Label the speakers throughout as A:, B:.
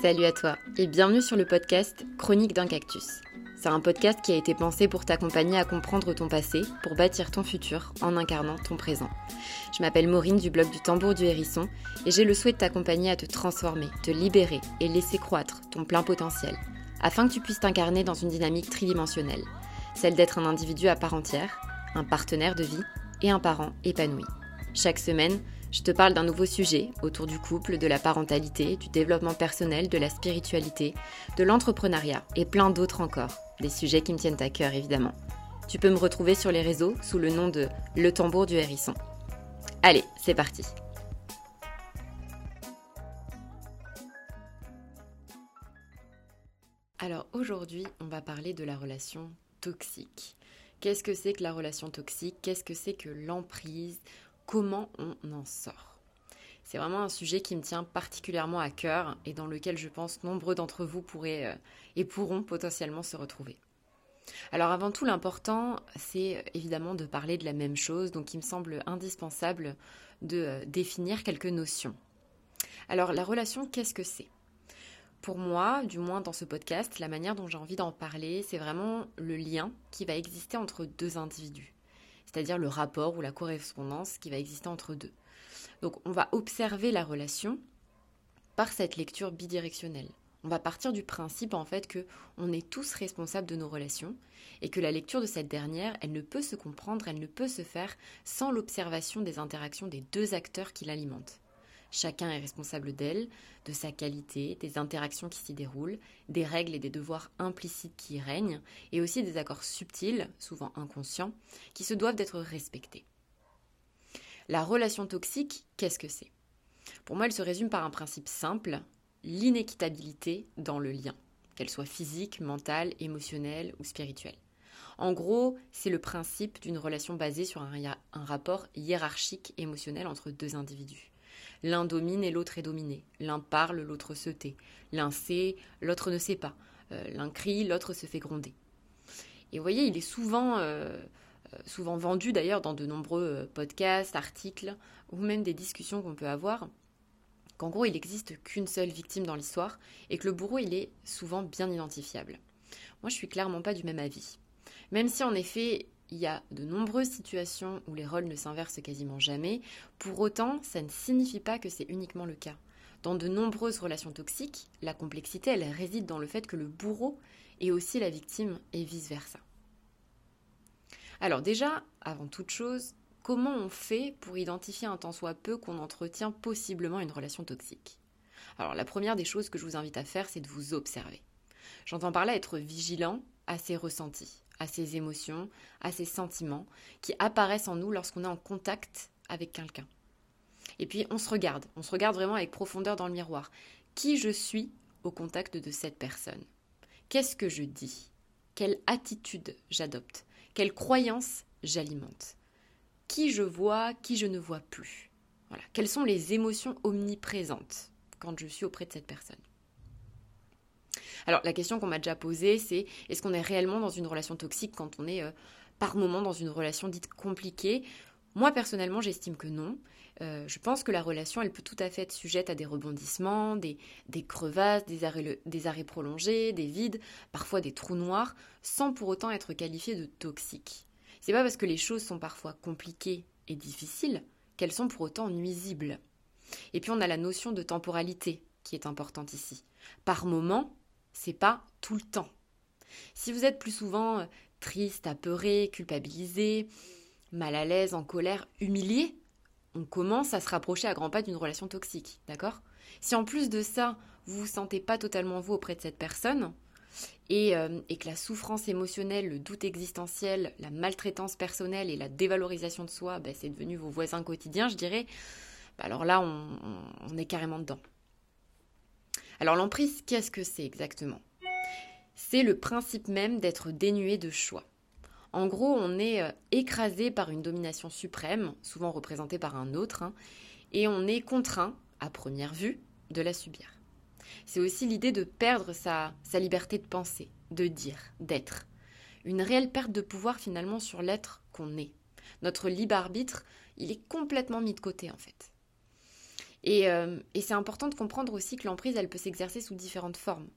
A: Salut à toi et bienvenue sur le podcast Chronique d'un cactus. C'est un podcast qui a été pensé pour t'accompagner à comprendre ton passé, pour bâtir ton futur en incarnant ton présent. Je m'appelle Maureen du blog du tambour du hérisson et j'ai le souhait de t'accompagner à te transformer, te libérer et laisser croître ton plein potentiel, afin que tu puisses t'incarner dans une dynamique tridimensionnelle, celle d'être un individu à part entière, un partenaire de vie et un parent épanoui. Chaque semaine, je te parle d'un nouveau sujet autour du couple, de la parentalité, du développement personnel, de la spiritualité, de l'entrepreneuriat et plein d'autres encore. Des sujets qui me tiennent à cœur évidemment. Tu peux me retrouver sur les réseaux sous le nom de Le tambour du hérisson. Allez, c'est parti. Alors aujourd'hui, on va parler de la relation toxique. Qu'est-ce que c'est que la relation toxique? Qu'est-ce que c'est que l'emprise? Comment on en sort. C'est vraiment un sujet qui me tient particulièrement à cœur et dans lequel je pense nombreux d'entre vous pourraient euh, et pourront potentiellement se retrouver. Alors avant tout, l'important, c'est euh, évidemment de parler de la même chose, donc il me semble indispensable de euh, définir quelques notions. Alors la relation, qu'est-ce que c'est? Pour moi, du moins dans ce podcast, la manière dont j'ai envie d'en parler, c'est vraiment le lien qui va exister entre deux individus c'est-à-dire le rapport ou la correspondance qui va exister entre deux. Donc on va observer la relation par cette lecture bidirectionnelle. On va partir du principe en fait que on est tous responsables de nos relations et que la lecture de cette dernière, elle ne peut se comprendre, elle ne peut se faire sans l'observation des interactions des deux acteurs qui l'alimentent. Chacun est responsable d'elle, de sa qualité, des interactions qui s'y déroulent, des règles et des devoirs implicites qui y règnent, et aussi des accords subtils, souvent inconscients, qui se doivent d'être respectés. La relation toxique, qu'est-ce que c'est? Pour moi, elle se résume par un principe simple, l'inéquitabilité dans le lien, qu'elle soit physique, mentale, émotionnelle ou spirituelle. En gros, c'est le principe d'une relation basée sur un, un rapport hiérarchique émotionnel entre deux individus. L'un domine et l'autre est dominé. L'un parle, l'autre se tait. L'un sait, l'autre ne sait pas. Euh, l'un crie, l'autre se fait gronder. Et vous voyez, il est souvent, euh, euh, souvent vendu d'ailleurs dans de nombreux podcasts, articles ou même des discussions qu'on peut avoir, qu'en gros il n'existe qu'une seule victime dans l'histoire et que le bourreau il est souvent bien identifiable. Moi je suis clairement pas du même avis. Même si en effet il y a de nombreuses situations où les rôles ne s'inversent quasiment jamais. Pour autant, ça ne signifie pas que c'est uniquement le cas. Dans de nombreuses relations toxiques, la complexité, réside dans le fait que le bourreau est aussi la victime et vice-versa. Alors déjà, avant toute chose, comment on fait pour identifier un tant soit peu qu'on entretient possiblement une relation toxique? Alors la première des choses que je vous invite à faire, c'est de vous observer. J'entends par là être vigilant à ses ressentis, à ses émotions, à ses sentiments qui apparaissent en nous lorsqu'on est en contact avec quelqu'un. Et puis on se regarde, on se regarde vraiment avec profondeur dans le miroir. Qui je suis au contact de cette personne? Qu'est-ce que je dis? Quelle attitude j'adopte? Quelle croyance j'alimente? Qui je vois, qui je ne vois plus? Voilà. Quelles sont les émotions omniprésentes quand je suis auprès de cette personne? Alors la question qu'on m'a déjà posée, c'est est-ce qu'on est réellement dans une relation toxique quand on est euh, par moment dans une relation dite compliquée? Moi personnellement, j'estime que non. Euh, je pense que la relation, elle peut tout à fait être sujette à des rebondissements, des, crevasses, des arrêts, des arrêts prolongés, des vides, parfois des trous noirs, sans pour autant être qualifiée de toxique. C'est pas parce que les choses sont parfois compliquées et difficiles qu'elles sont pour autant nuisibles. Et puis on a la notion de temporalité qui est importante ici. Par moment, c'est pas tout le temps. Si vous êtes plus souvent euh, triste, apeuré, culpabilisé, mal à l'aise, en colère, humilié, on commence à se rapprocher à grands pas d'une relation toxique, d'accord? Si en plus de ça, vous vous sentez pas totalement vous auprès de cette personne, et, euh, que la souffrance émotionnelle, le doute existentiel, la maltraitance personnelle et la dévalorisation de soi, ben, c'est devenu vos voisins quotidiens, je dirais, ben, alors là, on est carrément dedans. Alors l'emprise, qu'est-ce que c'est exactement? C'est le principe même d'être dénué de choix. En gros, on est euh, écrasé par une domination suprême, souvent représentée par un autre, hein, et on est contraint, à première vue, de la subir. C'est aussi l'idée de perdre sa, sa liberté de penser, de dire, d'être. Une réelle perte de pouvoir finalement sur l'être qu'on est. Notre libre arbitre, il est complètement mis de côté en fait. Et, euh, et c'est important de comprendre aussi que l'emprise, elle peut s'exercer sous différentes formes,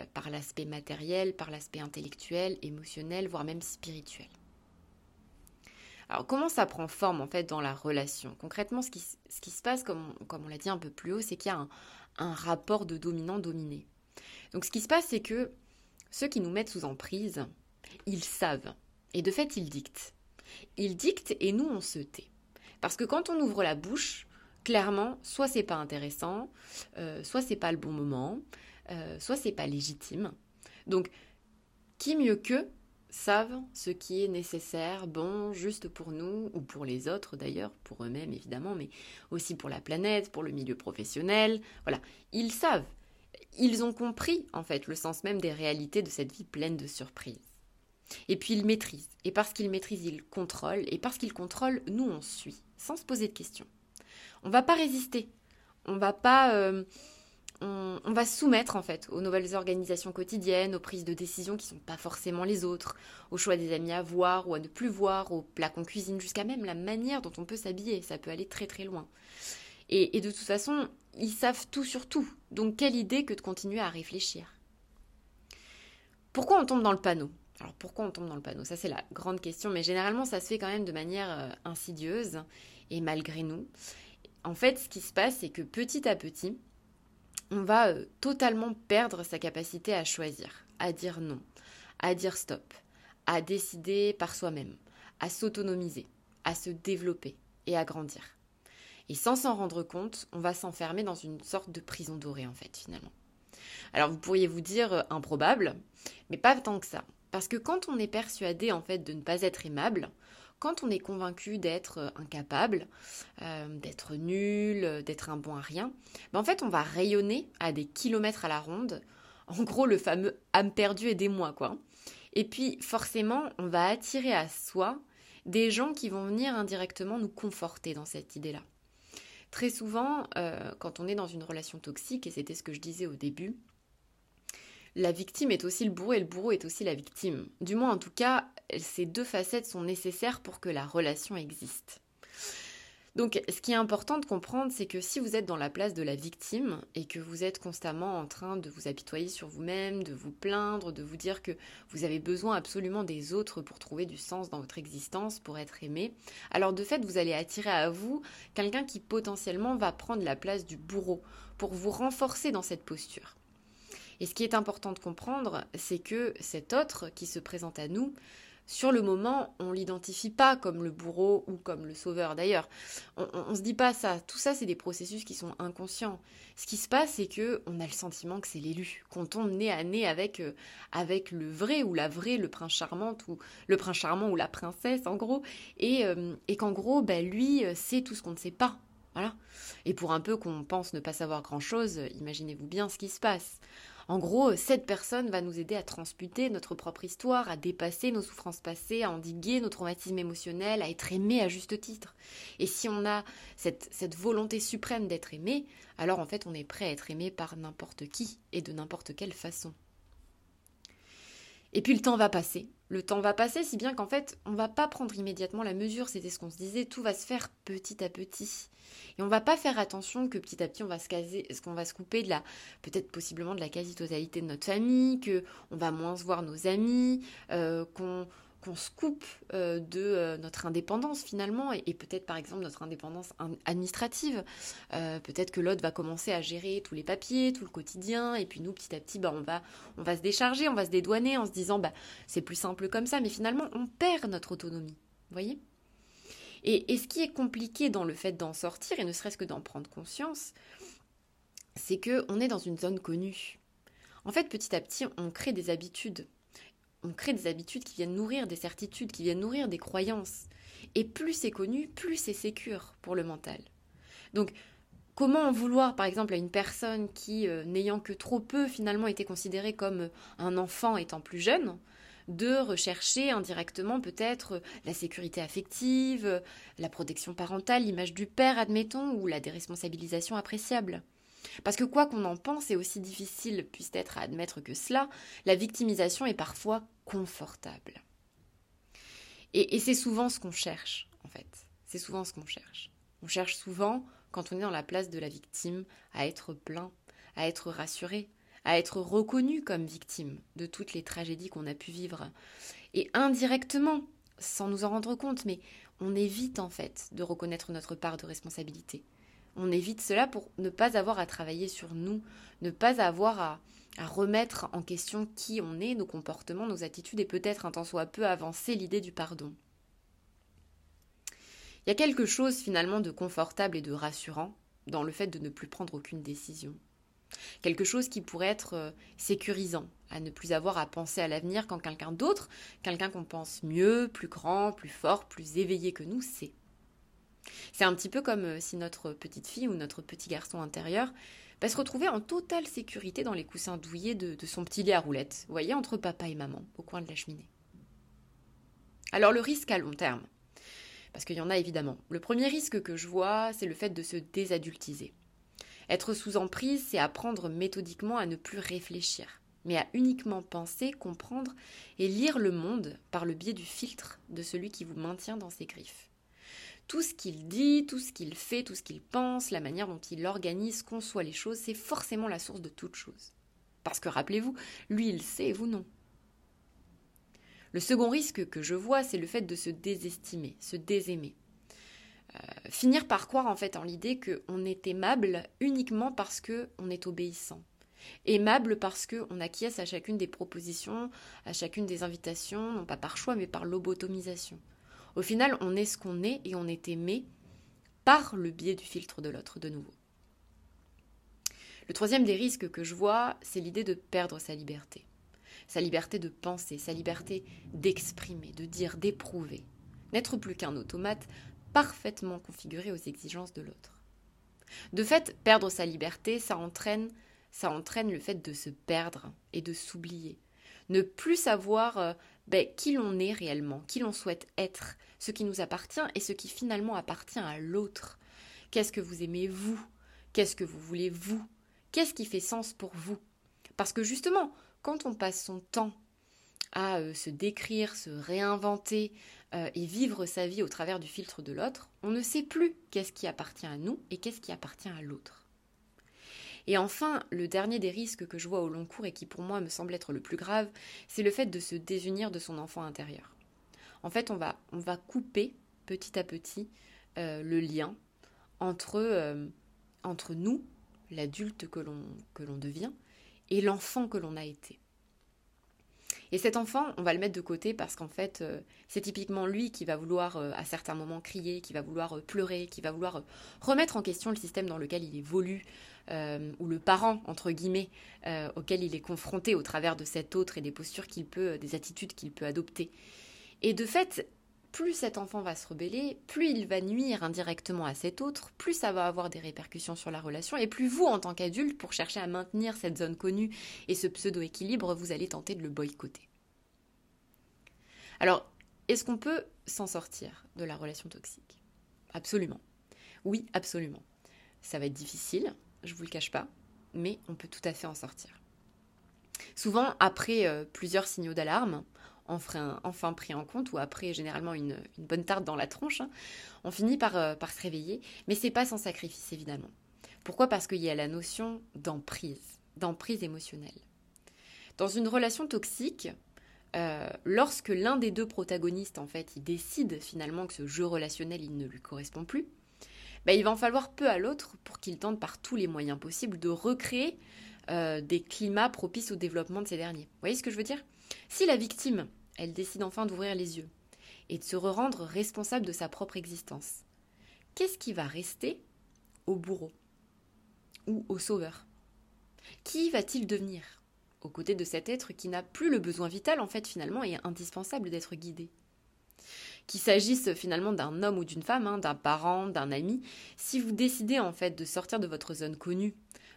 A: euh, par l'aspect matériel, par l'aspect intellectuel, émotionnel, voire même spirituel. Alors comment ça prend forme en fait dans la relation? Concrètement, ce qui, se passe, comme, comme on l'a dit un peu plus haut, c'est qu'il y a un, un rapport de dominant-dominé. Donc ce qui se passe, c'est que ceux qui nous mettent sous emprise, ils savent. Et de fait, ils dictent. Ils dictent et nous, on se tait. Parce que quand on ouvre la bouche, clairement, soit c'est pas intéressant, euh, soit c'est pas le bon moment, euh, soit c'est pas légitime. Donc, qui mieux qu'eux savent ce qui est nécessaire, bon, juste pour nous, ou pour les autres d'ailleurs, pour eux-mêmes évidemment, mais aussi pour la planète, pour le milieu professionnel. Voilà, ils savent. Ils ont compris en fait le sens même des réalités de cette vie pleine de surprises. Et puis ils maîtrisent. Et parce qu'ils maîtrisent, ils contrôlent. Et parce qu'ils contrôlent, nous on suit, sans se poser de questions. On va pas résister. On va pas. Euh, on, va soumettre en fait aux nouvelles organisations quotidiennes, aux prises de décisions qui ne sont pas forcément les autres, au choix des amis à voir ou à ne plus voir, aux plats qu'on cuisine, jusqu'à même la manière dont on peut s'habiller. Ça peut aller très très loin. Et, de toute façon, ils savent tout sur tout. Donc quelle idée que de continuer à réfléchir? Pourquoi on tombe dans le panneau? Alors pourquoi on tombe dans le panneau? Ça c'est la grande question, mais généralement ça se fait quand même de manière euh, insidieuse et malgré nous. En fait, ce qui se passe, c'est que petit à petit, on va euh, totalement perdre sa capacité à choisir, à dire non, à dire stop, à décider par soi-même, à s'autonomiser, à se développer et à grandir. Et sans s'en rendre compte, on va s'enfermer dans une sorte de prison dorée en fait finalement. Alors vous pourriez vous dire euh, improbable, mais pas tant que ça. Parce que quand on est persuadé en fait de ne pas être aimable, quand on est convaincu d'être euh, incapable, euh, d'être nul, d'être un bon à rien, ben en fait on va rayonner à des kilomètres à la ronde. En gros le fameux âme perdue et des moi quoi. Et puis forcément on va attirer à soi des gens qui vont venir indirectement nous conforter dans cette idée-là. Très souvent, euh, quand on est dans une relation toxique, et c'était ce que je disais au début, la victime est aussi le bourreau et le bourreau est aussi la victime. Du moins, en tout cas, ces deux facettes sont nécessaires pour que la relation existe. Donc, ce qui est important de comprendre, c'est que si vous êtes dans la place de la victime et que vous êtes constamment en train de vous apitoyer sur vous-même, de vous plaindre, de vous dire que vous avez besoin absolument des autres pour trouver du sens dans votre existence, pour être aimé, alors de fait, vous allez attirer à vous quelqu'un qui potentiellement va prendre la place du bourreau pour vous renforcer dans cette posture. Et ce qui est important de comprendre, c'est que cet autre qui se présente à nous, sur le moment, on l'identifie pas comme le bourreau ou comme le sauveur. D'ailleurs, on, ne se dit pas ça. Tout ça, c'est des processus qui sont inconscients. Ce qui se passe, c'est que on a le sentiment que c'est l'élu, qu'on tombe nez à nez avec euh, avec le vrai ou la vraie, le prince charmant ou le prince charmant ou la princesse, en gros, et, euh, qu'en gros, ben lui, euh, sait tout ce qu'on ne sait pas. Voilà. Et pour un peu qu'on pense ne pas savoir grand chose, imaginez-vous bien ce qui se passe. En gros, cette personne va nous aider à transputer notre propre histoire, à dépasser nos souffrances passées, à endiguer nos traumatismes émotionnels, à être aimé à juste titre. Et si on a cette, cette volonté suprême d'être aimé, alors en fait on est prêt à être aimé par n'importe qui et de n'importe quelle façon. Et puis le temps va passer, le temps va passer, si bien qu'en fait, on va pas prendre immédiatement la mesure, c'était ce qu'on se disait, tout va se faire petit à petit. Et on va pas faire attention que petit à petit on va se caser, qu'on va se couper de la, peut-être possiblement de la quasi-totalité de notre famille, que on va moins se voir nos amis, euh, qu'on qu'on se coupe euh, de euh, notre indépendance finalement et, peut-être par exemple notre indépendance administrative. Euh, peut-être que l'autre va commencer à gérer tous les papiers, tout le quotidien et puis nous petit à petit bah, on, va, on va se décharger, on va se dédouaner en se disant bah, c'est plus simple comme ça mais finalement on perd notre autonomie. Voyez? Et, et ce qui est compliqué dans le fait d'en sortir et ne serait-ce que d'en prendre conscience, c'est que on est dans une zone connue. En fait, petit à petit, on crée des habitudes on crée des habitudes qui viennent nourrir des certitudes, qui viennent nourrir des croyances. Et plus c'est connu, plus c'est sécure pour le mental. Donc, comment en vouloir, par exemple, à une personne qui, euh, n'ayant que trop peu, finalement, été considérée comme un enfant étant plus jeune, de rechercher indirectement peut-être la sécurité affective, la protection parentale, l'image du père, admettons, ou la déresponsabilisation appréciable? Parce que quoi qu'on en pense, et aussi difficile puisse être à admettre que cela, la victimisation est parfois confortable. Et, c'est souvent ce qu'on cherche, en fait. C'est souvent ce qu'on cherche. On cherche souvent quand on est dans la place de la victime, à être plein, à être rassuré, à être reconnu comme victime de toutes les tragédies qu'on a pu vivre. Et indirectement, sans nous en rendre compte, mais on évite en fait de reconnaître notre part de responsabilité. On évite cela pour ne pas avoir à travailler sur nous, ne pas avoir à, remettre en question qui on est, nos comportements, nos attitudes et peut-être un tant soit peu avancer l'idée du pardon. Il y a quelque chose finalement de confortable et de rassurant dans le fait de ne plus prendre aucune décision. Quelque chose qui pourrait être euh, sécurisant, à ne plus avoir à penser à l'avenir quand quelqu'un d'autre, quelqu'un qu'on pense mieux, plus grand, plus fort, plus éveillé que nous, sait. C'est un petit peu comme euh, si notre petite fille ou notre petit garçon intérieur va se retrouver en totale sécurité dans les coussins douillés de, de son petit lit à roulettes, vous voyez, entre papa et maman, au coin de la cheminée. Alors le risque à long terme, parce qu'il y en a évidemment. Le premier risque que je vois, c'est le fait de se désadultiser. Être sous emprise, c'est apprendre méthodiquement à ne plus réfléchir, mais à uniquement penser, comprendre et lire le monde par le biais du filtre de celui qui vous maintient dans ses griffes. Tout ce qu'il dit, tout ce qu'il fait, tout ce qu'il pense, la manière dont il organise, conçoit les choses, c'est forcément la source de toute chose. Parce que rappelez-vous, lui il sait et vous non. Le second risque que je vois, c'est le fait de se désestimer, se désaimer. Euh, finir par croire en fait en l'idée qu'on est aimable uniquement parce qu'on est obéissant. Aimable parce qu'on acquiesce à chacune des propositions, à chacune des invitations, non pas par choix mais par lobotomisation. Au final, on est ce qu'on est et on est aimé par le biais du filtre de l'autre de nouveau. Le troisième des risques que je vois, c'est l'idée de perdre sa liberté sa liberté de penser, sa liberté d'exprimer, de dire, d'éprouver. N'être plus qu'un automate parfaitement configuré aux exigences de l'autre. De fait, perdre sa liberté, ça entraîne, ça entraîne le fait de se perdre et de s'oublier. Ne plus savoir euh, ben, qui l'on est réellement, qui l'on souhaite être, ce qui nous appartient et ce qui finalement appartient à l'autre. Qu'est-ce que vous aimez vous? Qu'est-ce que vous voulez vous? Qu'est-ce qui fait sens pour vous? Parce que justement, quand on passe son temps à euh, se décrire, se réinventer euh, et vivre sa vie au travers du filtre de l'autre, on ne sait plus qu'est-ce qui appartient à nous et qu'est-ce qui appartient à l'autre. Et enfin, le dernier des risques que je vois au long cours et qui pour moi me semble être le plus grave, c'est le fait de se désunir de son enfant intérieur. En fait, on va, on va couper petit à petit euh, le lien entre, entre nous, l'adulte que l'on devient, et l'enfant que l'on a été. Et cet enfant, on va le mettre de côté parce qu'en fait, euh, c'est typiquement lui qui va vouloir euh, à certains moments crier, qui va vouloir euh, pleurer, qui va vouloir remettre en question le système dans lequel il évolue, ou le parent, entre guillemets, auquel il est confronté au travers de cet autre et des postures qu'il peut, des attitudes qu'il peut adopter. Et de fait, plus cet enfant va se rebeller, plus il va nuire indirectement à cet autre, plus ça va avoir des répercussions sur la relation, et plus vous, en tant qu'adulte, pour chercher à maintenir cette zone connue et ce pseudo-équilibre, vous allez tenter de le boycotter. Alors, est-ce qu'on peut s'en sortir de la relation toxique? Absolument. Oui, absolument. Ça va être difficile, je vous le cache pas, mais on peut tout à fait en sortir. Souvent, après euh, plusieurs signaux d'alarme, enfin, pris en compte, ou après généralement une, bonne tarte dans la tronche, hein, on finit euh, par, se réveiller, mais c'est pas sans sacrifice évidemment. Pourquoi? Parce qu'il y a la notion d'emprise, d'emprise émotionnelle. Dans une relation toxique, euh, lorsque l'un des deux protagonistes, en fait, il décide finalement que ce jeu relationnel, il ne lui correspond plus, ben, il va en falloir peu à l'autre pour qu'il tente par tous les moyens possibles de recréer euh, des climats propices au développement de ces derniers. Vous voyez ce que je veux dire? Si la victime, elle décide enfin d'ouvrir les yeux et de se rendre responsable de sa propre existence, qu'est-ce qui va rester au bourreau ou au sauveur? Qui va-t-il devenir? Aux côtés de cet être qui n'a plus le besoin vital en fait finalement et indispensable d'être guidé qu'il s'agisse finalement d'un homme ou d'une femme, hein, d'un parent, d'un ami, si vous décidez en fait de sortir de votre zone connue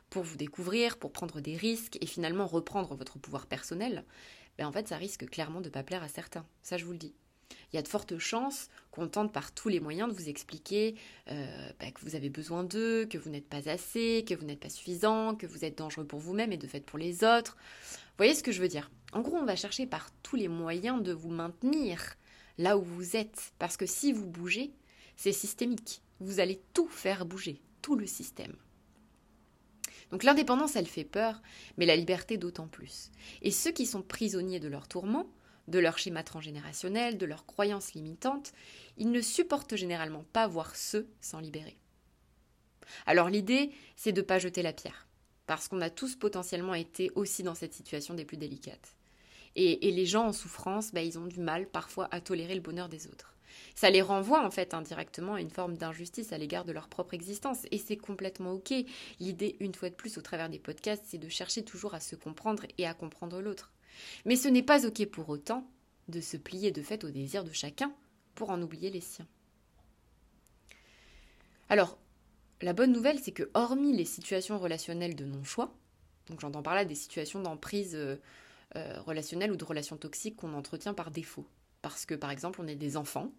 A: pour vous découvrir, pour prendre des risques et finalement reprendre votre pouvoir personnel, ben en fait ça risque clairement de ne pas plaire à certains. Ça je vous le dis. Il y a de fortes chances qu'on tente par tous les moyens de vous expliquer euh, ben, que vous avez besoin d'eux, que vous n'êtes pas assez, que vous n'êtes pas suffisant, que vous êtes dangereux pour vous-même et de fait pour les autres. Vous voyez ce que je veux dire? En gros, on va chercher par tous les moyens de vous maintenir là où vous êtes. Parce que si vous bougez, c'est systémique. Vous allez tout faire bouger tout le système. Donc l'indépendance, elle fait peur, mais la liberté d'autant plus. Et ceux qui sont prisonniers de leurs tourments, de leur schéma transgénérationnel, de leurs croyances limitantes, ils ne supportent généralement pas voir ceux s'en libérer. Alors l'idée, c'est de ne pas jeter la pierre, parce qu'on a tous potentiellement été aussi dans cette situation des plus délicates. Et, les gens en souffrance, bah, ils ont du mal parfois à tolérer le bonheur des autres. Ça les renvoie en fait indirectement à une forme d'injustice à l'égard de leur propre existence. Et c'est complètement ok. L'idée, une fois de plus, au travers des podcasts, c'est de chercher toujours à se comprendre et à comprendre l'autre. Mais ce n'est pas ok pour autant de se plier de fait aux désirs de chacun pour en oublier les siens. Alors, la bonne nouvelle, c'est que hormis les situations relationnelles de non-choix, donc j'entends par là des situations d'emprise euh, euh, relationnelle ou de relations toxiques qu'on entretient par défaut, parce que par exemple on est des enfants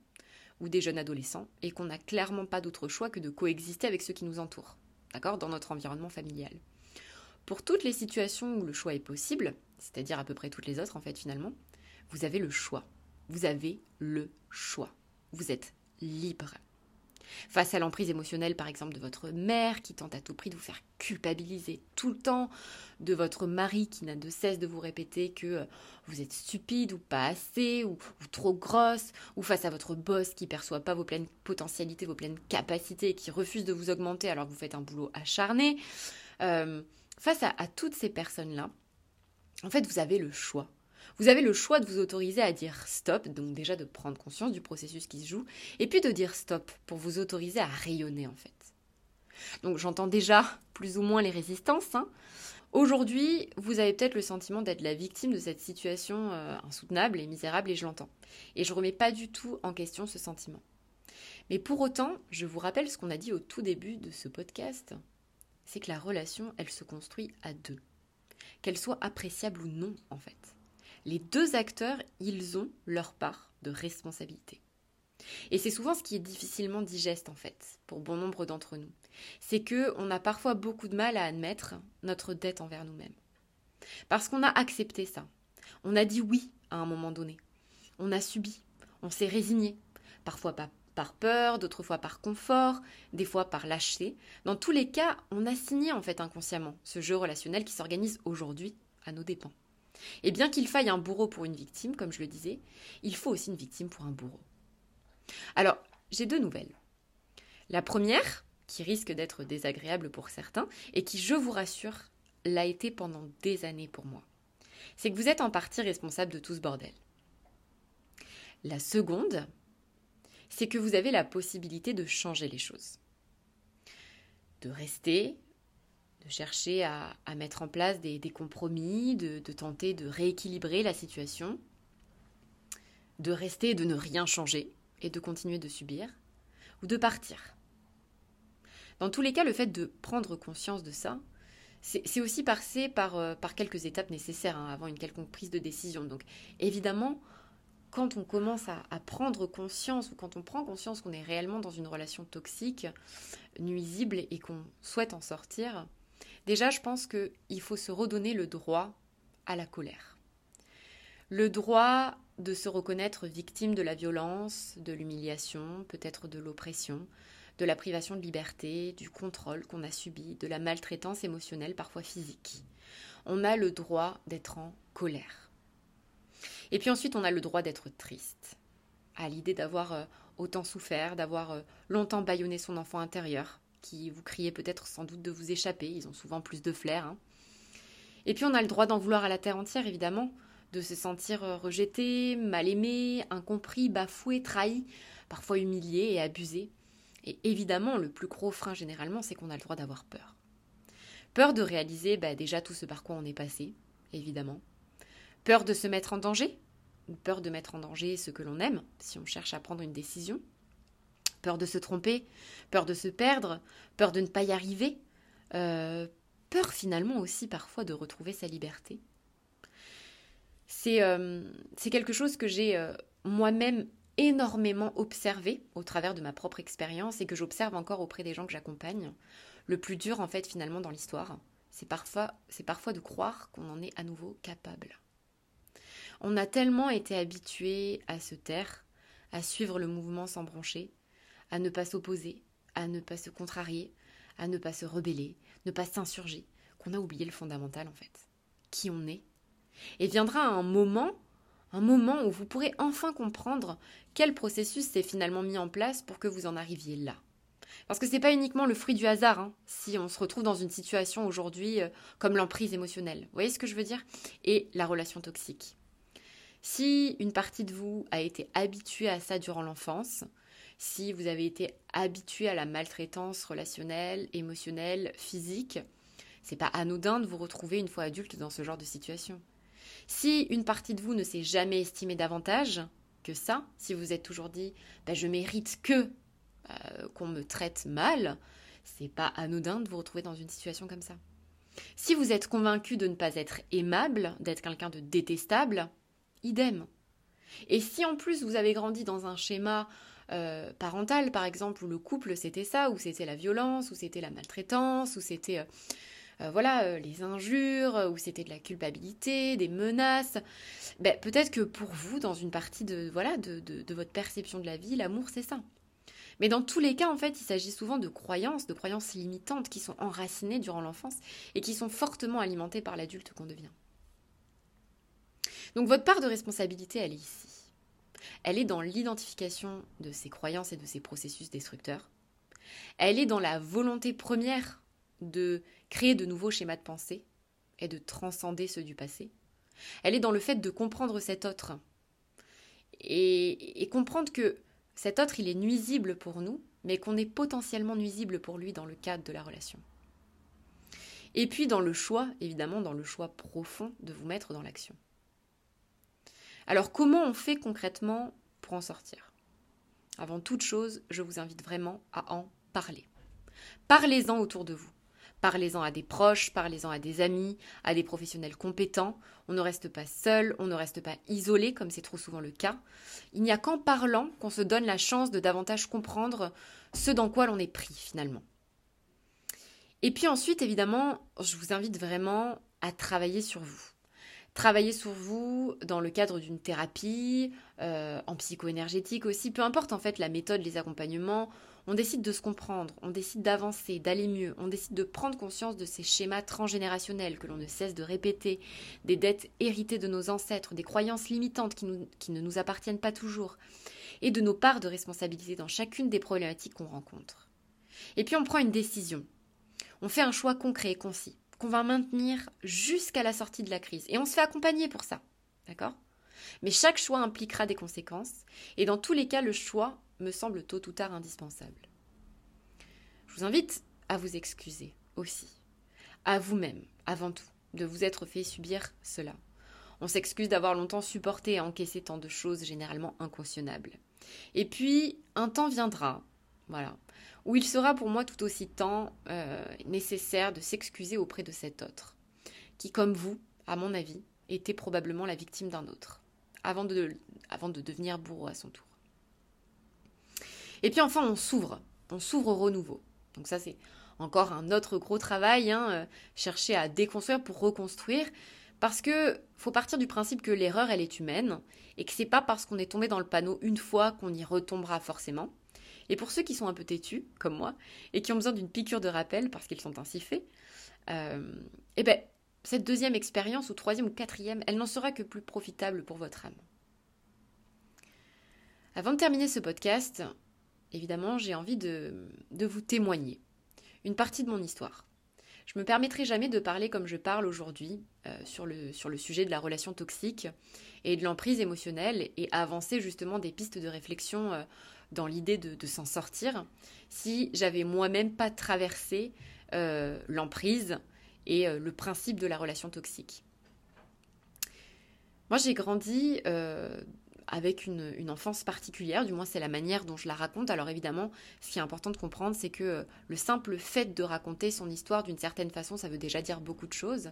A: ou des jeunes adolescents et qu'on n'a clairement pas d'autre choix que de coexister avec ceux qui nous entourent, d'accord, dans notre environnement familial. Pour toutes les situations où le choix est possible, c'est-à-dire à peu près toutes les autres en fait finalement, vous avez le choix. Vous avez le choix. Vous êtes libre. Face à l'emprise émotionnelle, par exemple, de votre mère qui tente à tout prix de vous faire culpabiliser tout le temps, de votre mari qui n'a de cesse de vous répéter que euh, vous êtes stupide ou pas assez ou, trop grosse, ou face à votre boss qui perçoit pas vos pleines potentialités, vos pleines capacités et qui refuse de vous augmenter alors que vous faites un boulot acharné. Euh, face à toutes ces personnes-là, en fait, vous avez le choix. Vous avez le choix de vous autoriser à dire stop, donc déjà de prendre conscience du processus qui se joue, et puis de dire stop pour vous autoriser à rayonner en fait. Donc j'entends déjà plus ou moins les résistances. Hein. Aujourd'hui, vous avez peut-être le sentiment d'être la victime de cette situation euh, insoutenable et misérable, et je l'entends. Et je remets pas du tout en question ce sentiment. Mais pour autant, je vous rappelle ce qu'on a dit au tout début de ce podcast, c'est que la relation, elle se construit à deux. Qu'elle soit appréciable ou non, en fait les deux acteurs, ils ont leur part de responsabilité. Et c'est souvent ce qui est difficilement digeste en fait pour bon nombre d'entre nous. C'est que on a parfois beaucoup de mal à admettre notre dette envers nous-mêmes. Parce qu'on a accepté ça. On a dit oui à un moment donné. On a subi, on s'est résigné, parfois par peur, d'autres fois par confort, des fois par lâcheté. Dans tous les cas, on a signé en fait inconsciemment ce jeu relationnel qui s'organise aujourd'hui à nos dépens. Et bien qu'il faille un bourreau pour une victime, comme je le disais, il faut aussi une victime pour un bourreau. Alors, j'ai deux nouvelles. La première, qui risque d'être désagréable pour certains, et qui, je vous rassure, l'a été pendant des années pour moi, c'est que vous êtes en partie responsable de tout ce bordel. La seconde, c'est que vous avez la possibilité de changer les choses. De rester, de chercher à, mettre en place des, compromis, de, tenter de rééquilibrer la situation, de rester et de ne rien changer et de continuer de subir, ou de partir. Dans tous les cas, le fait de prendre conscience de ça, c'est aussi passer par, euh, par, quelques étapes nécessaires hein, avant une quelconque prise de décision. Donc évidemment, quand on commence à, à, prendre conscience ou quand on prend conscience qu'on est réellement dans une relation toxique, nuisible et qu'on souhaite en sortir, Déjà, je pense qu'il faut se redonner le droit à la colère. Le droit de se reconnaître victime de la violence, de l'humiliation, peut-être de l'oppression, de la privation de liberté, du contrôle qu'on a subi, de la maltraitance émotionnelle, parfois physique. On a le droit d'être en colère. Et puis ensuite, on a le droit d'être triste, à l'idée d'avoir euh, autant souffert, d'avoir euh, longtemps bâillonné son enfant intérieur, qui vous criez peut-être sans doute de vous échapper, ils ont souvent plus de flair. Hein. Et puis on a le droit d'en vouloir à la terre entière, évidemment, de se sentir euh, rejeté, mal aimé, incompris, bafoué, trahi, parfois humilié et abusé. Et évidemment, le plus gros frein généralement, c'est qu'on a le droit d'avoir peur. Peur de réaliser bah, déjà tout ce par quoi on est passé, évidemment. Peur de se mettre en danger, peur de mettre en danger ce que l'on aime, si on cherche à prendre une décision peur de se tromper, peur de se perdre, peur de ne pas y arriver, euh, peur finalement aussi parfois de retrouver sa liberté. C'est euh, quelque chose que j'ai euh, moi-même énormément observé au travers de ma propre expérience et que j'observe encore auprès des gens que j'accompagne. Le plus dur en fait finalement dans l'histoire, c'est parfois, parfois de croire qu'on en est à nouveau capable. On a tellement été habitué à se taire, à suivre le mouvement sans broncher, à ne pas s'opposer, à ne pas se contrarier, à ne pas se rebeller, ne pas s'insurger, qu'on a oublié le fondamental en fait, qui on est. Et viendra un moment, un moment où vous pourrez enfin comprendre quel processus s'est finalement mis en place pour que vous en arriviez là. Parce que ce n'est pas uniquement le fruit du hasard, hein, si on se retrouve dans une situation aujourd'hui euh, comme l'emprise émotionnelle. Vous voyez ce que je veux dire? Et la relation toxique. Si une partie de vous a été habituée à ça durant l'enfance, si vous avez été habitué à la maltraitance relationnelle, émotionnelle, physique, c'est pas anodin de vous retrouver une fois adulte dans ce genre de situation. Si une partie de vous ne s'est jamais estimé davantage que ça, si vous êtes toujours dit bah, je mérite que euh, qu'on me traite mal, c'est pas anodin de vous retrouver dans une situation comme ça. Si vous êtes convaincu de ne pas être aimable, d'être quelqu'un de détestable, idem. Et si en plus vous avez grandi dans un schéma euh, parental, par exemple, où le couple c'était ça, où c'était la violence, où c'était la maltraitance, où c'était euh, voilà les injures, où c'était de la culpabilité, des menaces, ben, peut-être que pour vous, dans une partie de voilà de, de votre perception de la vie, l'amour c'est ça. Mais dans tous les cas, en fait, il s'agit souvent de croyances, de croyances limitantes qui sont enracinées durant l'enfance et qui sont fortement alimentées par l'adulte qu'on devient. Donc votre part de responsabilité, elle est ici. Elle est dans l'identification de ces croyances et de ces processus destructeurs. Elle est dans la volonté première de créer de nouveaux schémas de pensée et de transcender ceux du passé. Elle est dans le fait de comprendre cet autre et, et comprendre que cet autre, il est nuisible pour nous, mais qu'on est potentiellement nuisible pour lui dans le cadre de la relation. Et puis dans le choix, évidemment, dans le choix profond de vous mettre dans l'action. Alors comment on fait concrètement pour en sortir? Avant toute chose, je vous invite vraiment à en parler. Parlez-en autour de vous. Parlez-en à des proches, parlez-en à des amis, à des professionnels compétents. On ne reste pas seul, on ne reste pas isolé comme c'est trop souvent le cas. Il n'y a qu'en parlant qu'on se donne la chance de davantage comprendre ce dans quoi l'on est pris finalement. Et puis ensuite, évidemment, je vous invite vraiment à travailler sur vous. Travailler sur vous dans le cadre d'une thérapie, euh, en psycho-énergétique aussi, peu importe en fait la méthode, les accompagnements, on décide de se comprendre, on décide d'avancer, d'aller mieux, on décide de prendre conscience de ces schémas transgénérationnels que l'on ne cesse de répéter, des dettes héritées de nos ancêtres, des croyances limitantes qui, qui ne nous appartiennent pas toujours, et de nos parts de responsabilité dans chacune des problématiques qu'on rencontre. Et puis on prend une décision. On fait un choix concret et concis, qu'on va maintenir jusqu'à la sortie de la crise. Et on se fait accompagner pour ça. D'accord? Mais chaque choix impliquera des conséquences, et dans tous les cas, le choix me semble tôt ou tard indispensable. Je vous invite à vous excuser aussi, à vous-même, avant tout, de vous être fait subir cela. On s'excuse d'avoir longtemps supporté et encaissé tant de choses généralement inconscionnables. Et puis, un temps viendra, voilà, où il sera pour moi tout aussi temps euh, nécessaire de s'excuser auprès de cet autre, qui, comme vous, à mon avis, était probablement la victime d'un autre, avant de, devenir bourreau à son tour. Et puis enfin, on s'ouvre, on s'ouvre au renouveau. Donc ça, c'est encore un autre gros travail, hein, euh, chercher à déconstruire pour reconstruire, parce que faut partir du principe que l'erreur, elle est humaine, et que c'est pas parce qu'on est tombé dans le panneau une fois qu'on y retombera forcément. Et pour ceux qui sont un peu têtus, comme moi, et qui ont besoin d'une piqûre de rappel parce qu'ils sont ainsi faits, euh, eh ben, cette deuxième expérience, ou troisième ou quatrième, elle n'en sera que plus profitable pour votre âme. Avant de terminer ce podcast, évidemment, j'ai envie de, vous témoigner une partie de mon histoire. Je me permettrai jamais de parler comme je parle aujourd'hui euh, sur, le, sur le sujet de la relation toxique et de l'emprise émotionnelle et avancer justement des pistes de réflexion euh, dans l'idée de, s'en sortir si j'avais moi-même pas traversé euh, l'emprise et le principe de la relation toxique. Moi, j'ai grandi avec une, enfance particulière, du moins c'est la manière dont je la raconte. Alors évidemment, ce qui est important de comprendre, c'est que euh, le simple fait de raconter son histoire d'une certaine façon, ça veut déjà dire beaucoup de choses.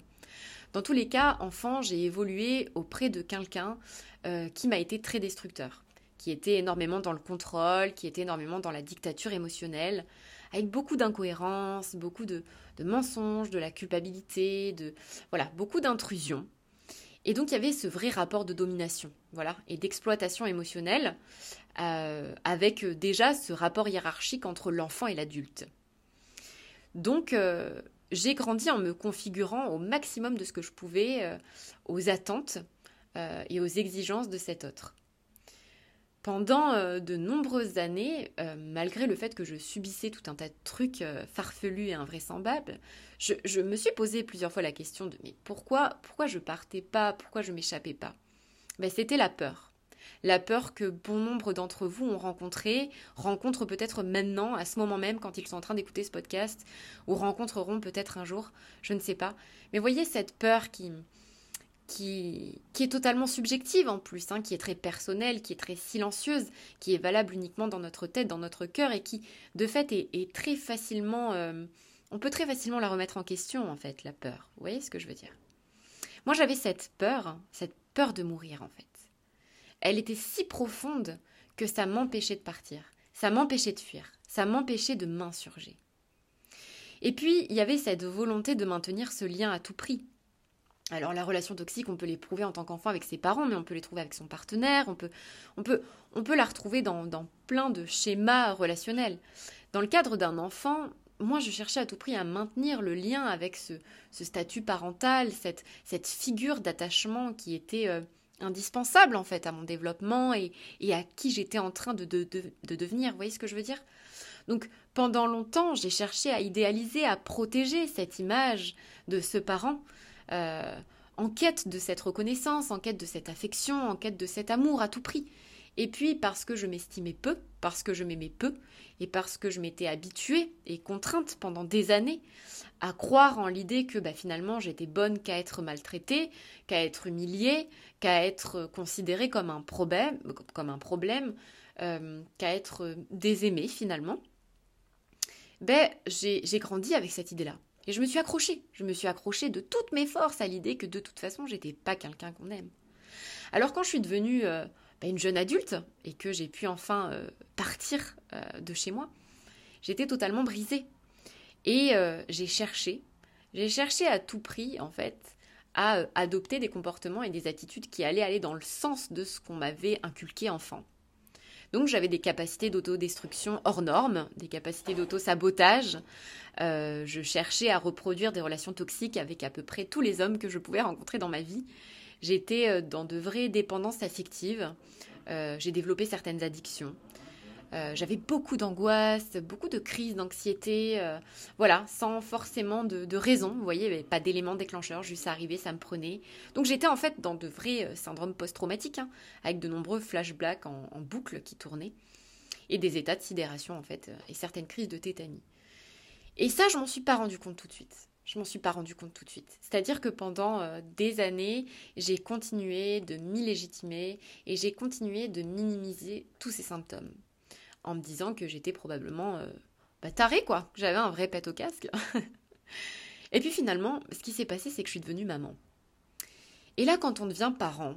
A: Dans tous les cas, enfant, j'ai évolué auprès de quelqu'un euh, qui m'a été très destructeur, qui était énormément dans le contrôle, qui était énormément dans la dictature émotionnelle, avec beaucoup d'incohérences, beaucoup de, mensonges, de la culpabilité, de voilà, beaucoup d'intrusions. Et donc il y avait ce vrai rapport de domination, voilà, et d'exploitation émotionnelle, euh, avec euh, déjà ce rapport hiérarchique entre l'enfant et l'adulte. Donc, euh, j'ai grandi en me configurant au maximum de ce que je pouvais aux attentes et aux exigences de cet autre. Pendant de nombreuses années, malgré le fait que je subissais tout un tas de trucs farfelus et invraisemblables, je, me suis posé plusieurs fois la question de mais pourquoi, pourquoi je partais pas, pourquoi je m'échappais pas? Ben, C'était la peur. La peur que bon nombre d'entre vous ont rencontré, rencontrent peut-être maintenant, à ce moment même, quand ils sont en train d'écouter ce podcast, ou rencontreront peut-être un jour, je ne sais pas. Mais voyez cette peur qui, qui, est totalement subjective en plus, hein, qui est très personnelle, qui est très silencieuse, qui est valable uniquement dans notre tête, dans notre cœur, et qui, de fait, est, très facilement... Euh, on peut très facilement la remettre en question, en fait, la peur. Vous voyez ce que je veux dire? Moi, j'avais cette peur, cette peur de mourir, en fait elle était si profonde que ça m'empêchait de partir, ça m'empêchait de fuir, ça m'empêchait de m'insurger. Et puis, il y avait cette volonté de maintenir ce lien à tout prix. Alors la relation toxique, on peut l'éprouver en tant qu'enfant avec ses parents, mais on peut les trouver avec son partenaire, on peut, on peut, on peut la retrouver dans, plein de schémas relationnels. Dans le cadre d'un enfant, moi je cherchais à tout prix à maintenir le lien avec ce, statut parental, cette, cette figure d'attachement qui était euh, indispensable en fait à mon développement et, à qui j'étais en train de, de, devenir. Vous voyez ce que je veux dire? Donc pendant longtemps, j'ai cherché à idéaliser, à protéger cette image de ce parent. Euh, en quête de cette reconnaissance, en quête de cette affection, en quête de cet amour à tout prix. Et puis parce que je m'estimais peu, parce que je m'aimais peu, et parce que je m'étais habituée et contrainte pendant des années à croire en l'idée que bah, finalement j'étais bonne qu'à être maltraitée, qu'à être humiliée, qu'à être considérée comme un problème, comme un problème, euh, qu'à être désaimée finalement. Ben, j'ai grandi avec cette idée-là. Et je me suis accrochée. Je me suis accrochée de toutes mes forces à l'idée que de toute façon, j'étais pas quelqu'un qu'on aime. Alors quand je suis devenue euh, ben, une jeune adulte et que j'ai pu enfin euh, partir de chez moi, j'étais totalement brisée. Et euh, j'ai cherché, j'ai cherché à tout prix, en fait, à euh, adopter des comportements et des attitudes qui allaient aller dans le sens de ce qu'on m'avait inculqué enfant. Donc j'avais des capacités d'autodestruction hors normes, des capacités d'auto-sabotage. Euh, je cherchais à reproduire des relations toxiques avec à peu près tous les hommes que je pouvais rencontrer dans ma vie. J'étais dans de vraies dépendances affectives. j'ai développé certaines addictions. Euh, j'avais beaucoup d'angoisse, beaucoup de crises d'anxiété, euh, voilà, sans forcément de, raison, vous voyez, pas d'éléments déclencheurs, juste arrivé, ça me prenait. Donc j'étais en fait dans de vrais euh, syndromes post-traumatiques, hein, avec de nombreux flashbacks en, en, boucle qui tournaient, et des états de sidération en fait, et certaines crises de tétanie. Et ça, je m'en suis pas rendu compte tout de suite. Je m'en suis pas rendu compte tout de suite. C'est-à-dire que pendant des années, j'ai continué de m'illégitimer et j'ai continué de minimiser tous ces symptômes en me disant que j'étais probablement euh, bah, tarée, quoi. J'avais un vrai pet au casque. et puis finalement, ce qui s'est passé, c'est que je suis devenue maman. Et là, quand on devient parent,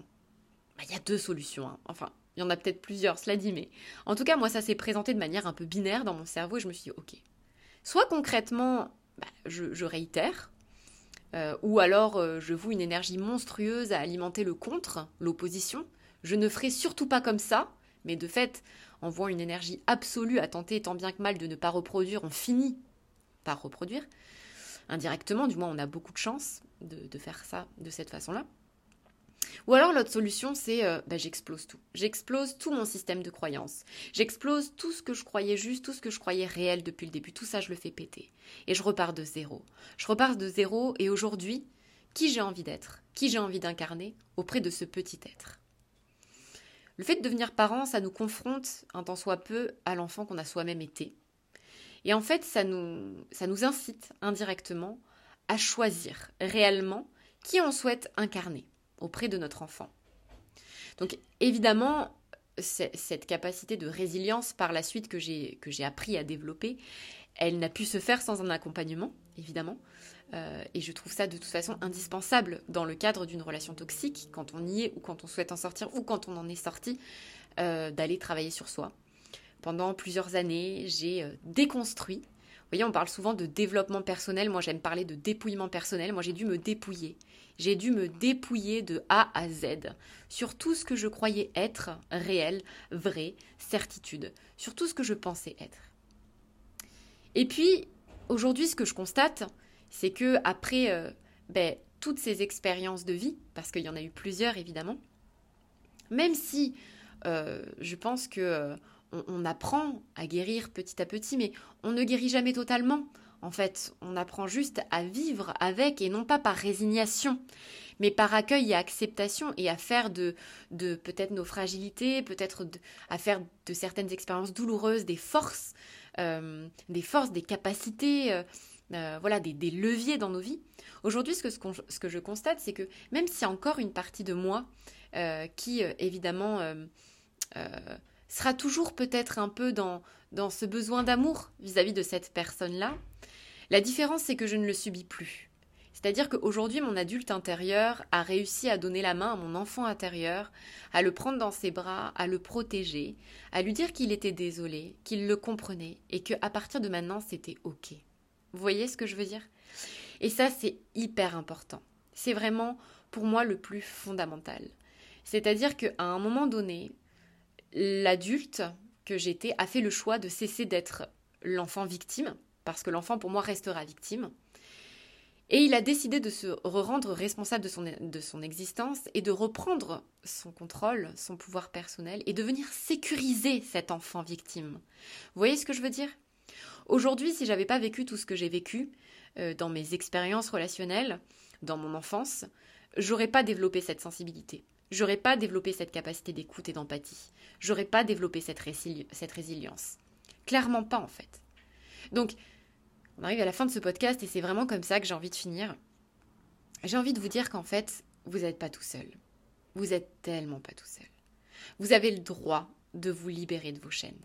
A: bah, il y a deux solutions. Hein. Enfin, il y en a peut-être plusieurs, cela dit, mais en tout cas, moi, ça s'est présenté de manière un peu binaire dans mon cerveau et je me suis dit, ok. Soit concrètement, bah, je, réitère, euh, ou alors euh, je voue une énergie monstrueuse à alimenter le contre, l'opposition. Je ne ferai surtout pas comme ça, mais de fait, en voit une énergie absolue à tenter tant bien que mal de ne pas reproduire, on finit par reproduire. Indirectement, du moins, on a beaucoup de chance de, faire ça de cette façon-là. Ou alors l'autre solution, c'est euh, bah, j'explose tout. J'explose tout mon système de croyances. J'explose tout ce que je croyais juste, tout ce que je croyais réel depuis le début. Tout ça, je le fais péter. Et je repars de zéro. Je repars de zéro et aujourd'hui, qui j'ai envie d'être? Qui j'ai envie d'incarner auprès de ce petit être? Le fait de devenir parent, ça nous confronte un tant soit peu à l'enfant qu'on a soi-même été. Et en fait, ça nous, incite indirectement à choisir réellement qui on souhaite incarner auprès de notre enfant. Donc évidemment, cette capacité de résilience par la suite que j'ai appris à développer, elle n'a pu se faire sans un accompagnement, évidemment. Euh, et je trouve ça de toute façon indispensable dans le cadre d'une relation toxique, quand on y est ou quand on souhaite en sortir ou quand on en est sorti, euh, d'aller travailler sur soi. Pendant plusieurs années, j'ai euh, déconstruit. Vous voyez, on parle souvent de développement personnel. Moi, j'aime parler de dépouillement personnel. Moi, j'ai dû me dépouiller. J'ai dû me dépouiller de A à Z sur tout ce que je croyais être réel, vrai, certitude, sur tout ce que je pensais être. Et puis, aujourd'hui, ce que je constate, c'est que après ben, toutes ces expériences de vie, parce qu'il y en a eu plusieurs évidemment, même si je pense que on, apprend à guérir petit à petit, mais on ne guérit jamais totalement. En fait, on apprend juste à vivre avec et non pas par résignation, mais par accueil et acceptation et à faire de, peut-être nos fragilités, peut-être à faire de certaines expériences douloureuses des forces, euh, des forces, des capacités, euh, euh, voilà, des, leviers dans nos vies. Aujourd'hui, ce que, que je constate, c'est que même s'il y a encore une partie de moi qui, évidemment, sera toujours peut-être un peu dans, dans ce besoin d'amour vis-à-vis de cette personne-là. La différence, c'est que je ne le subis plus. C'est-à-dire qu'aujourd'hui, mon adulte intérieur a réussi à donner la main à mon enfant intérieur, à le prendre dans ses bras, à le protéger, à lui dire qu'il était désolé, qu'il le comprenait et qu'à partir de maintenant, c'était OK. Vous voyez ce que je veux dire? Et ça, c'est hyper important. C'est vraiment, pour moi, le plus fondamental. C'est-à-dire qu'à un moment donné, l'adulte que j'étais a fait le choix de cesser d'être l'enfant victime, parce que l'enfant pour moi restera victime. Et il a décidé de se rendre responsable de son, de son existence et de reprendre son contrôle, son pouvoir personnel et de venir sécuriser cet enfant victime. Vous voyez ce que je veux dire? Aujourd'hui, si j'avais pas vécu tout ce que j'ai vécu euh, dans mes expériences relationnelles, dans mon enfance, j'aurais pas développé cette sensibilité j'aurais pas développé cette capacité d'écoute et d'empathie. J'aurais pas développé cette, résilience. Clairement pas en fait. Donc, on arrive à la fin de ce podcast et c'est vraiment comme ça que j'ai envie de finir. J'ai envie de vous dire qu'en fait, vous n'êtes pas tout seul. Vous êtes tellement pas tout seul. Vous avez le droit de vous libérer de vos chaînes.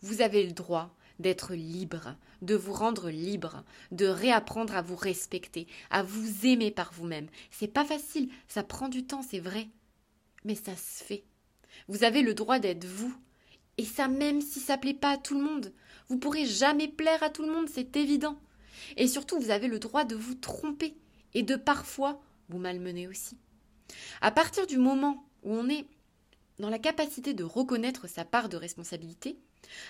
A: Vous avez le droit d'être libre, de vous rendre libre, de réapprendre à vous respecter, à vous aimer par vous-même. C'est pas facile, ça prend du temps, c'est vrai mais ça se fait. Vous avez le droit d'être vous. Et ça même si ça plaît pas à tout le monde. Vous pourrez jamais plaire à tout le monde, c'est évident. Et surtout, vous avez le droit de vous tromper et de parfois vous malmener aussi. À partir du moment où on est dans la capacité de reconnaître sa part de responsabilité,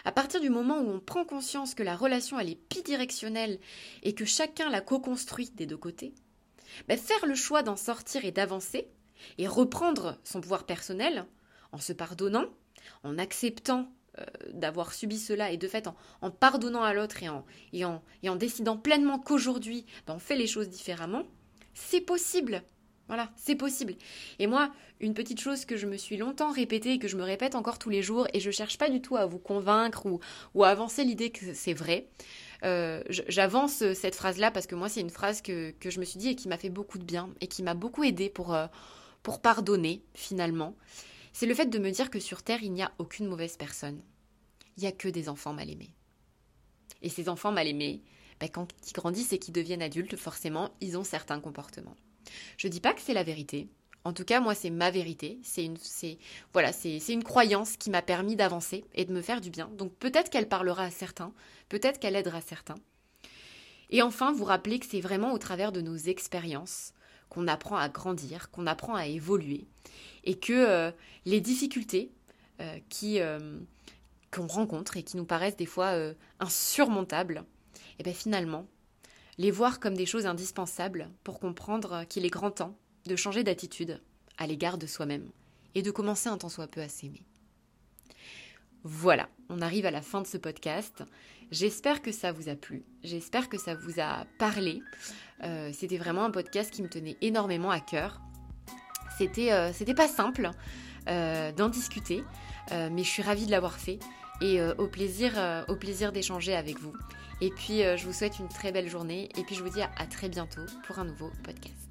A: à partir du moment où on prend conscience que la relation elle est bidirectionnelle et que chacun la co-construit des deux côtés, ben faire le choix d'en sortir et d'avancer, et reprendre son pouvoir personnel en se pardonnant, en acceptant euh, d'avoir subi cela et de fait en, pardonnant à l'autre et en, décidant pleinement qu'aujourd'hui ben, on fait les choses différemment, c'est possible. Voilà, c'est possible. Et moi, une petite chose que je me suis longtemps répétée et que je me répète encore tous les jours, et je cherche pas du tout à vous convaincre ou, à avancer l'idée que c'est vrai, euh, j'avance cette phrase-là parce que moi, c'est une phrase que, je me suis dit et qui m'a fait beaucoup de bien et qui m'a beaucoup aidé pour, euh, pour pardonner finalement, c'est le fait de me dire que sur Terre, il n'y a aucune mauvaise personne. Il n'y a que des enfants mal aimés. Et ces enfants mal aimés, ben, quand ils grandissent et qu'ils deviennent adultes, forcément, ils ont certains comportements. Je ne dis pas que c'est la vérité. En tout cas, moi, c'est ma vérité. C'est une, voilà, c'est une croyance qui m'a permis d'avancer et de me faire du bien. Donc peut-être qu'elle parlera à certains, peut-être qu'elle aidera certains. Et enfin, vous rappeler que c'est vraiment au travers de nos expériences qu'on apprend à grandir, qu'on apprend à évoluer, et que euh, les difficultés euh, qui euh, qu'on rencontre et qui nous paraissent des fois insurmontables, eh bien finalement, les voir comme des choses indispensables pour comprendre qu'il est grand temps de changer d'attitude à l'égard de soi-même et de commencer un temps soit peu à s'aimer. Voilà, on arrive à la fin de ce podcast. J'espère que ça vous a plu, j'espère que ça vous a parlé. Euh, c'était vraiment un podcast qui me tenait énormément à cœur. C'était euh, pas simple euh, d'en discuter, mais je suis ravie de l'avoir fait et au plaisir, au plaisir d'échanger avec vous. Et puis je vous souhaite une très belle journée et puis je vous dis à très bientôt pour un nouveau podcast.